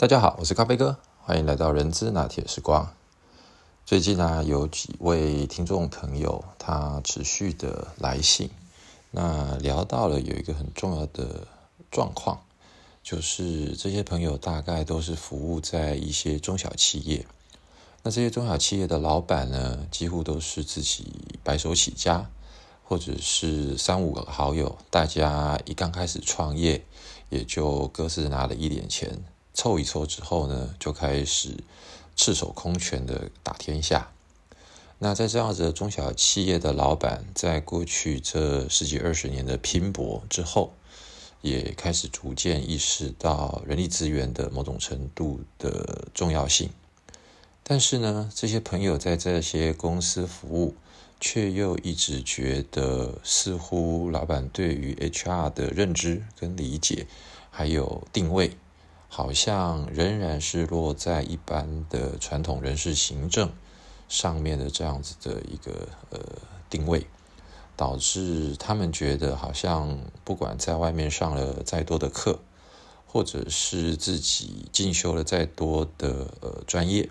大家好，我是咖啡哥，欢迎来到人资拿铁时光。最近呢，有几位听众朋友他持续的来信，那聊到了有一个很重要的状况，就是这些朋友大概都是服务在一些中小企业，那这些中小企业的老板呢，几乎都是自己白手起家，或者是三五个好友，大家一刚开始创业，也就各自拿了一点钱。凑一凑之后呢，就开始赤手空拳的打天下。那在这样子的中小企业的老板，在过去这十几二十年的拼搏之后，也开始逐渐意识到人力资源的某种程度的重要性。但是呢，这些朋友在这些公司服务，却又一直觉得，似乎老板对于 HR 的认知跟理解，还有定位。好像仍然是落在一般的传统人事行政上面的这样子的一个呃定位，导致他们觉得好像不管在外面上了再多的课，或者是自己进修了再多的呃专业，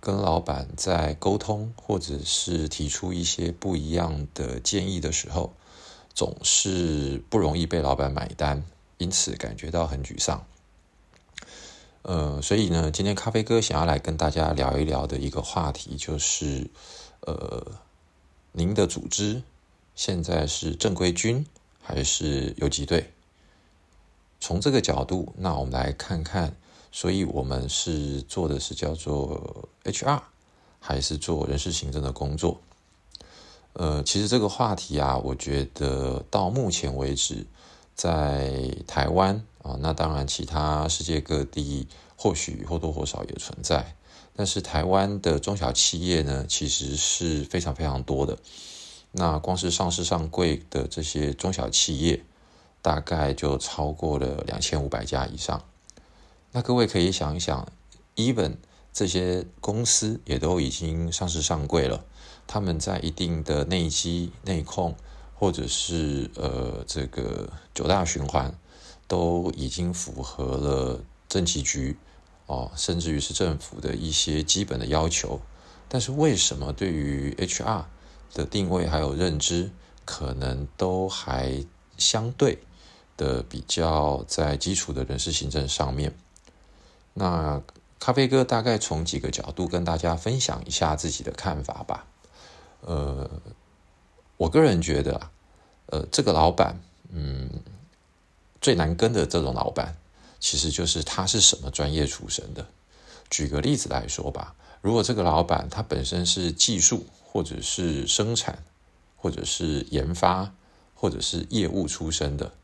跟老板在沟通或者是提出一些不一样的建议的时候，总是不容易被老板买单，因此感觉到很沮丧。呃，所以呢，今天咖啡哥想要来跟大家聊一聊的一个话题，就是，呃，您的组织现在是正规军还是游击队？从这个角度，那我们来看看，所以我们是做的是叫做 HR，还是做人事行政的工作？呃，其实这个话题啊，我觉得到目前为止，在台湾。啊，那当然，其他世界各地或许或多或少也存在，但是台湾的中小企业呢，其实是非常非常多的。那光是上市上柜的这些中小企业，大概就超过了两千五百家以上。那各位可以想一想，even 这些公司也都已经上市上柜了，他们在一定的内机内控，或者是呃这个九大循环。都已经符合了政企局哦，甚至于是政府的一些基本的要求，但是为什么对于 HR 的定位还有认知，可能都还相对的比较在基础的人事行政上面？那咖啡哥大概从几个角度跟大家分享一下自己的看法吧。呃，我个人觉得，呃，这个老板，嗯。最难跟的这种老板，其实就是他是什么专业出身的。举个例子来说吧，如果这个老板他本身是技术，或者是生产，或者是研发，或者是业务出身的，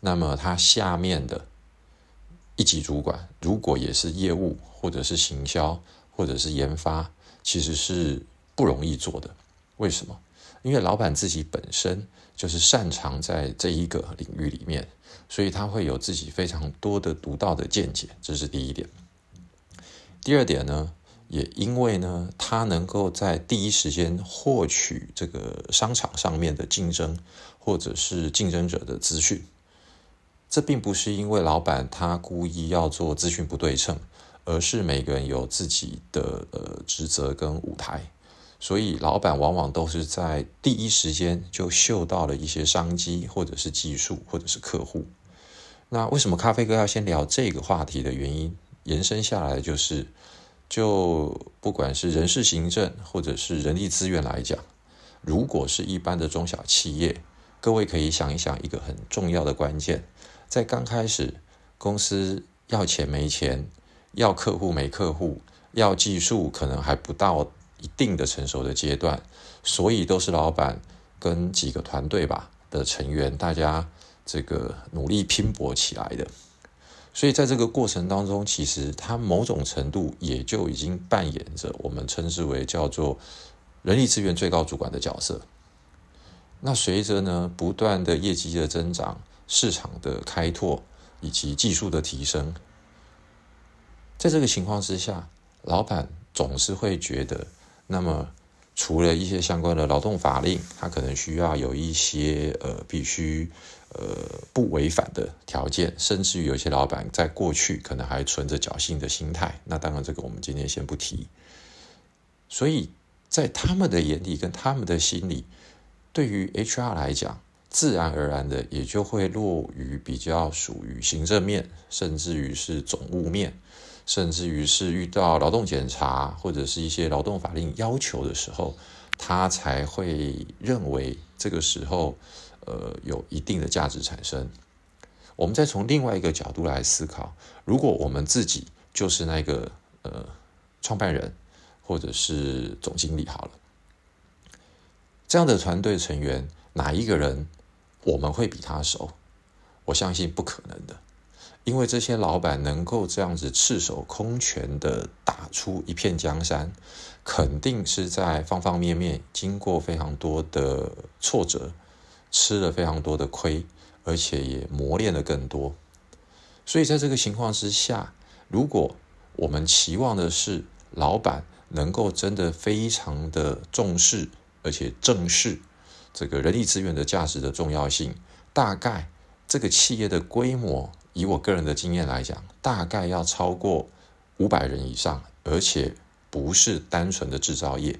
那么他下面的一级主管，如果也是业务，或者是行销，或者是研发，其实是不容易做的。为什么？因为老板自己本身就是擅长在这一个领域里面，所以他会有自己非常多的独到的见解，这是第一点。第二点呢，也因为呢，他能够在第一时间获取这个商场上面的竞争或者是竞争者的资讯，这并不是因为老板他故意要做资讯不对称，而是每个人有自己的呃职责跟舞台。所以，老板往往都是在第一时间就嗅到了一些商机，或者是技术，或者是客户。那为什么咖啡哥要先聊这个话题的原因，延伸下来就是，就不管是人事行政，或者是人力资源来讲，如果是一般的中小企业，各位可以想一想一个很重要的关键，在刚开始公司要钱没钱，要客户没客户，要技术可能还不到。一定的成熟的阶段，所以都是老板跟几个团队吧的成员，大家这个努力拼搏起来的。所以在这个过程当中，其实他某种程度也就已经扮演着我们称之为叫做人力资源最高主管的角色。那随着呢不断的业绩的增长、市场的开拓以及技术的提升，在这个情况之下，老板总是会觉得。那么，除了一些相关的劳动法令，它可能需要有一些呃，必须呃不违反的条件，甚至于有些老板在过去可能还存着侥幸的心态。那当然，这个我们今天先不提。所以在他们的眼里跟他们的心里，对于 HR 来讲，自然而然的也就会落于比较属于行政面，甚至于是总务面。甚至于是遇到劳动检查或者是一些劳动法令要求的时候，他才会认为这个时候，呃，有一定的价值产生。我们再从另外一个角度来思考，如果我们自己就是那个呃创办人或者是总经理好了，这样的团队成员哪一个人我们会比他熟？我相信不可能的。因为这些老板能够这样子赤手空拳的打出一片江山，肯定是在方方面面经过非常多的挫折，吃了非常多的亏，而且也磨练了更多。所以在这个情况之下，如果我们期望的是老板能够真的非常的重视，而且正视这个人力资源的价值的重要性，大概这个企业的规模。以我个人的经验来讲，大概要超过五百人以上，而且不是单纯的制造业，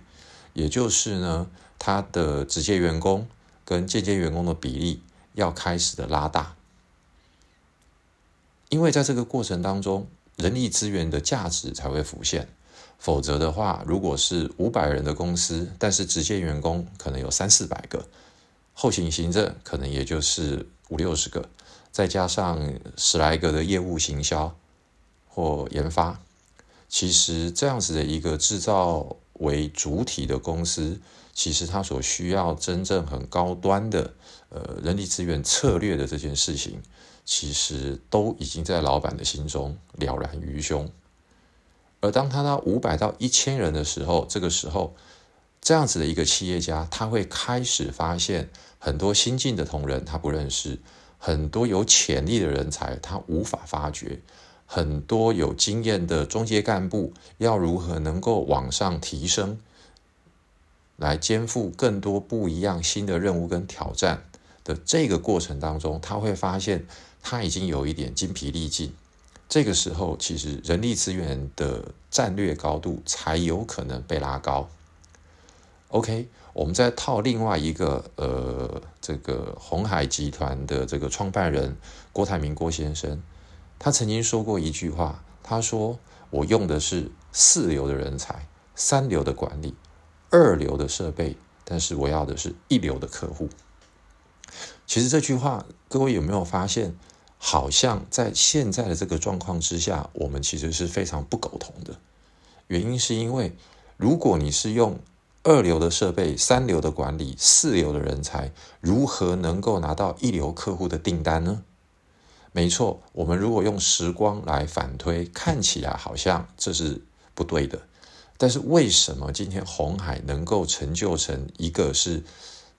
也就是呢，他的直接员工跟间接员工的比例要开始的拉大，因为在这个过程当中，人力资源的价值才会浮现。否则的话，如果是五百人的公司，但是直接员工可能有三四百个，后勤行政可能也就是五六十个。再加上十来个的业务行销或研发，其实这样子的一个制造为主体的公司，其实它所需要真正很高端的呃人力资源策略的这件事情，其实都已经在老板的心中了然于胸。而当他到五百到一千人的时候，这个时候这样子的一个企业家，他会开始发现很多新进的同仁他不认识。很多有潜力的人才，他无法发掘；很多有经验的中阶干部，要如何能够往上提升，来肩负更多不一样新的任务跟挑战的这个过程当中，他会发现他已经有一点精疲力尽。这个时候，其实人力资源的战略高度才有可能被拉高。OK。我们再套另外一个，呃，这个红海集团的这个创办人郭台铭郭先生，他曾经说过一句话，他说：“我用的是四流的人才，三流的管理，二流的设备，但是我要的是一流的客户。”其实这句话，各位有没有发现，好像在现在的这个状况之下，我们其实是非常不苟同的。原因是因为，如果你是用二流的设备，三流的管理，四流的人才，如何能够拿到一流客户的订单呢？没错，我们如果用时光来反推，看起来好像这是不对的。但是为什么今天红海能够成就成一个是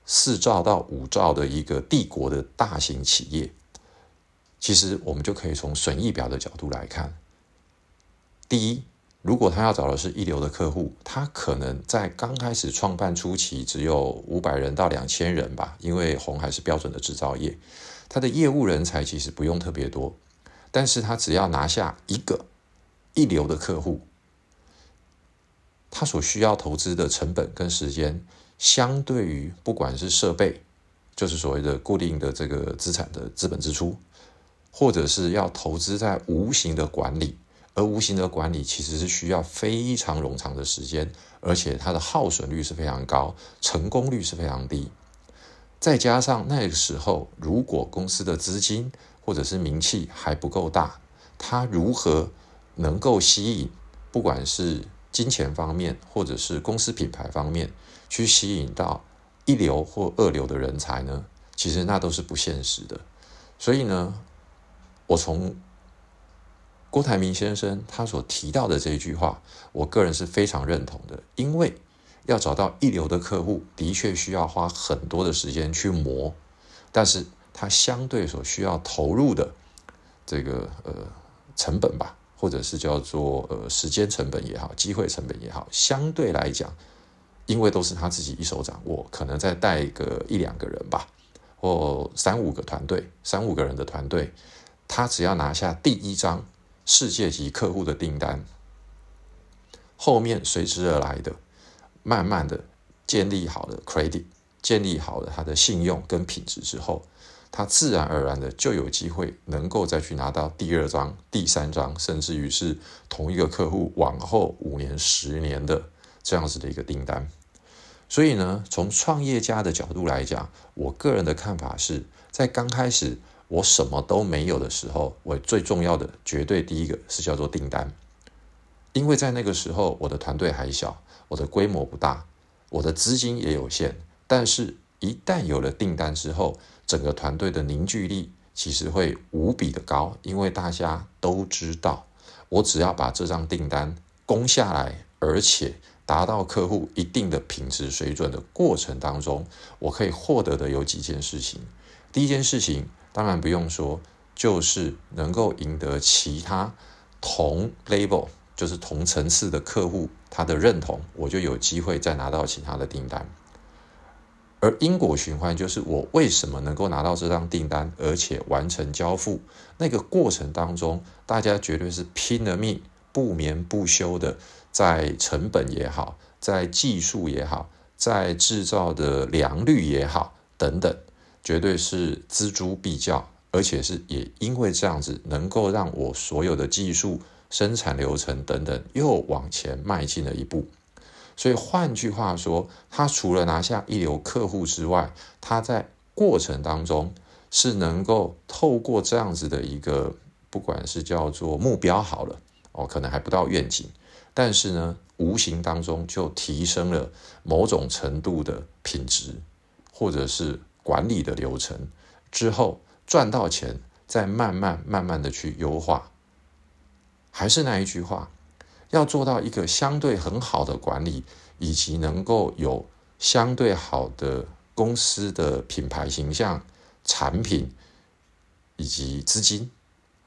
四兆到五兆的一个帝国的大型企业？其实我们就可以从损益表的角度来看，第一。如果他要找的是一流的客户，他可能在刚开始创办初期只有五百人到两千人吧，因为红海是标准的制造业，他的业务人才其实不用特别多，但是他只要拿下一个一流的客户，他所需要投资的成本跟时间，相对于不管是设备，就是所谓的固定的这个资产的资本支出，或者是要投资在无形的管理。而无形的管理其实是需要非常冗长的时间，而且它的耗损率是非常高，成功率是非常低。再加上那个时候，如果公司的资金或者是名气还不够大，它如何能够吸引，不管是金钱方面或者是公司品牌方面，去吸引到一流或二流的人才呢？其实那都是不现实的。所以呢，我从郭台铭先生他所提到的这一句话，我个人是非常认同的。因为要找到一流的客户，的确需要花很多的时间去磨，但是他相对所需要投入的这个呃成本吧，或者是叫做呃时间成本也好，机会成本也好，相对来讲，因为都是他自己一手掌握，可能再带个一两个人吧，或三五个团队、三五个人的团队，他只要拿下第一张世界级客户的订单，后面随之而来的，慢慢的建立好了 credit，建立好了他的信用跟品质之后，他自然而然的就有机会能够再去拿到第二张、第三张，甚至于是同一个客户往后五年、十年的这样子的一个订单。所以呢，从创业家的角度来讲，我个人的看法是在刚开始我什么都没有的时候，我最重要的绝对第一个是叫做订单，因为在那个时候我的团队还小，我的规模不大，我的资金也有限。但是，一旦有了订单之后，整个团队的凝聚力其实会无比的高，因为大家都知道，我只要把这张订单攻下来，而且。达到客户一定的品质水准的过程当中，我可以获得的有几件事情。第一件事情，当然不用说，就是能够赢得其他同 label，就是同层次的客户他的认同，我就有机会再拿到其他的订单。而因果循环就是我为什么能够拿到这张订单，而且完成交付，那个过程当中，大家绝对是拼了命、不眠不休的。在成本也好，在技术也好，在制造的良率也好，等等，绝对是锱铢必较，而且是也因为这样子，能够让我所有的技术、生产流程等等又往前迈进了一步。所以换句话说，他除了拿下一流客户之外，他在过程当中是能够透过这样子的一个，不管是叫做目标好了，哦，可能还不到愿景。但是呢，无形当中就提升了某种程度的品质，或者是管理的流程之后赚到钱，再慢慢慢慢的去优化。还是那一句话，要做到一个相对很好的管理，以及能够有相对好的公司的品牌形象、产品以及资金，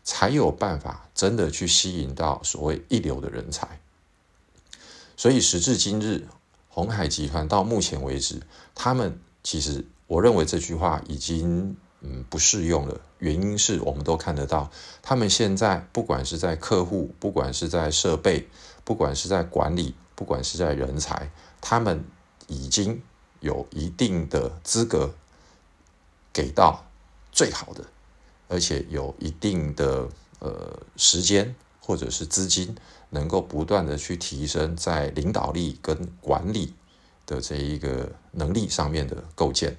才有办法真的去吸引到所谓一流的人才。所以时至今日，红海集团到目前为止，他们其实我认为这句话已经嗯不适用了。原因是我们都看得到，他们现在不管是在客户，不管是在设备，不管是在管理，不管是在人才，他们已经有一定的资格给到最好的，而且有一定的呃时间或者是资金。能够不断的去提升在领导力跟管理的这一个能力上面的构建。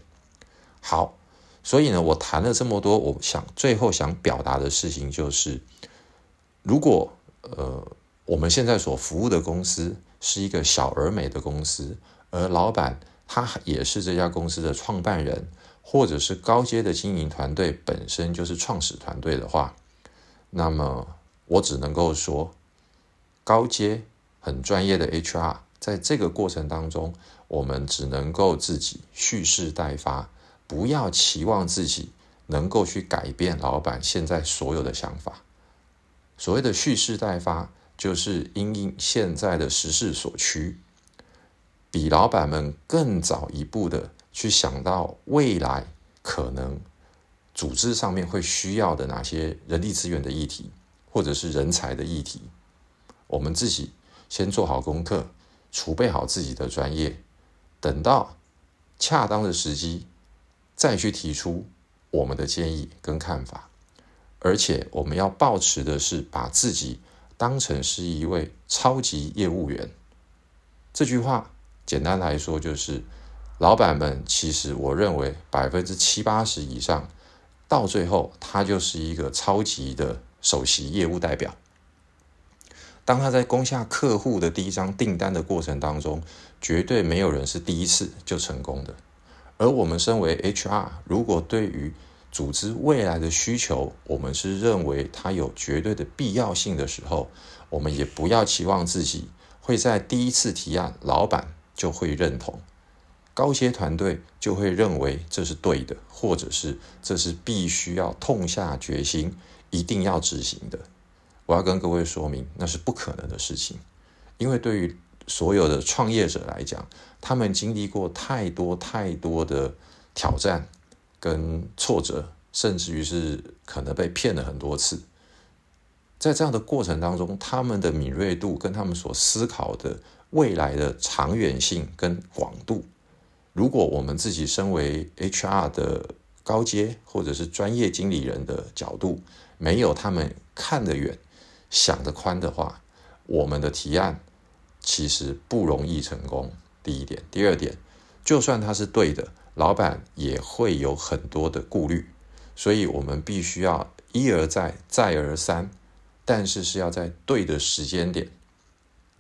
好，所以呢，我谈了这么多，我想最后想表达的事情就是，如果呃我们现在所服务的公司是一个小而美的公司，而老板他也是这家公司的创办人，或者是高阶的经营团队本身就是创始团队的话，那么我只能够说。高阶很专业的 HR，在这个过程当中，我们只能够自己蓄势待发，不要期望自己能够去改变老板现在所有的想法。所谓的蓄势待发，就是因应现在的时势所趋，比老板们更早一步的去想到未来可能组织上面会需要的哪些人力资源的议题，或者是人才的议题。我们自己先做好功课，储备好自己的专业，等到恰当的时机，再去提出我们的建议跟看法。而且我们要保持的是把自己当成是一位超级业务员。这句话简单来说就是，老板们其实我认为百分之七八十以上，到最后他就是一个超级的首席业务代表。当他在攻下客户的第一张订单的过程当中，绝对没有人是第一次就成功的。而我们身为 HR，如果对于组织未来的需求，我们是认为它有绝对的必要性的时候，我们也不要期望自己会在第一次提案，老板就会认同，高阶团队就会认为这是对的，或者是这是必须要痛下决心一定要执行的。我要跟各位说明，那是不可能的事情，因为对于所有的创业者来讲，他们经历过太多太多的挑战，跟挫折，甚至于是可能被骗了很多次。在这样的过程当中，他们的敏锐度跟他们所思考的未来的长远性跟广度，如果我们自己身为 HR 的高阶或者是专业经理人的角度，没有他们看得远、想得宽的话，我们的提案其实不容易成功。第一点，第二点，就算他是对的，老板也会有很多的顾虑，所以我们必须要一而再、再而三。但是是要在对的时间点、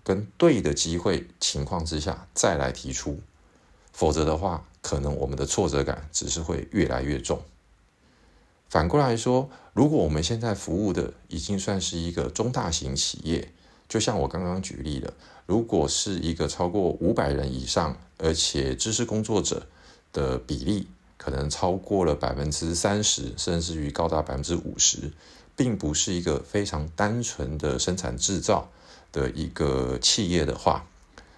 跟对的机会情况之下再来提出，否则的话，可能我们的挫折感只是会越来越重。反过来说，如果我们现在服务的已经算是一个中大型企业，就像我刚刚举例的，如果是一个超过五百人以上，而且知识工作者的比例可能超过了百分之三十，甚至于高达百分之五十。并不是一个非常单纯的生产制造的一个企业的话，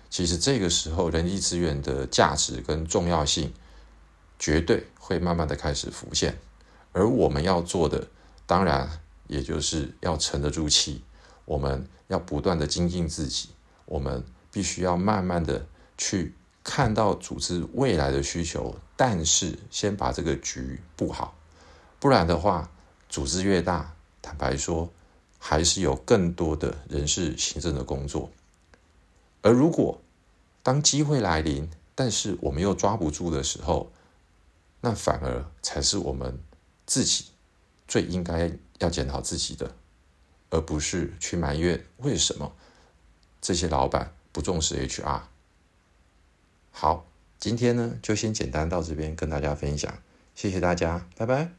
其实这个时候人力资源的价值跟重要性绝对会慢慢的开始浮现。而我们要做的，当然也就是要沉得住气，我们要不断的精进自己，我们必须要慢慢的去看到组织未来的需求，但是先把这个局布好，不然的话，组织越大。坦白说，还是有更多的人事行政的工作。而如果当机会来临，但是我们又抓不住的时候，那反而才是我们自己最应该要检讨自己的，而不是去埋怨为什么这些老板不重视 HR。好，今天呢就先简单到这边跟大家分享，谢谢大家，拜拜。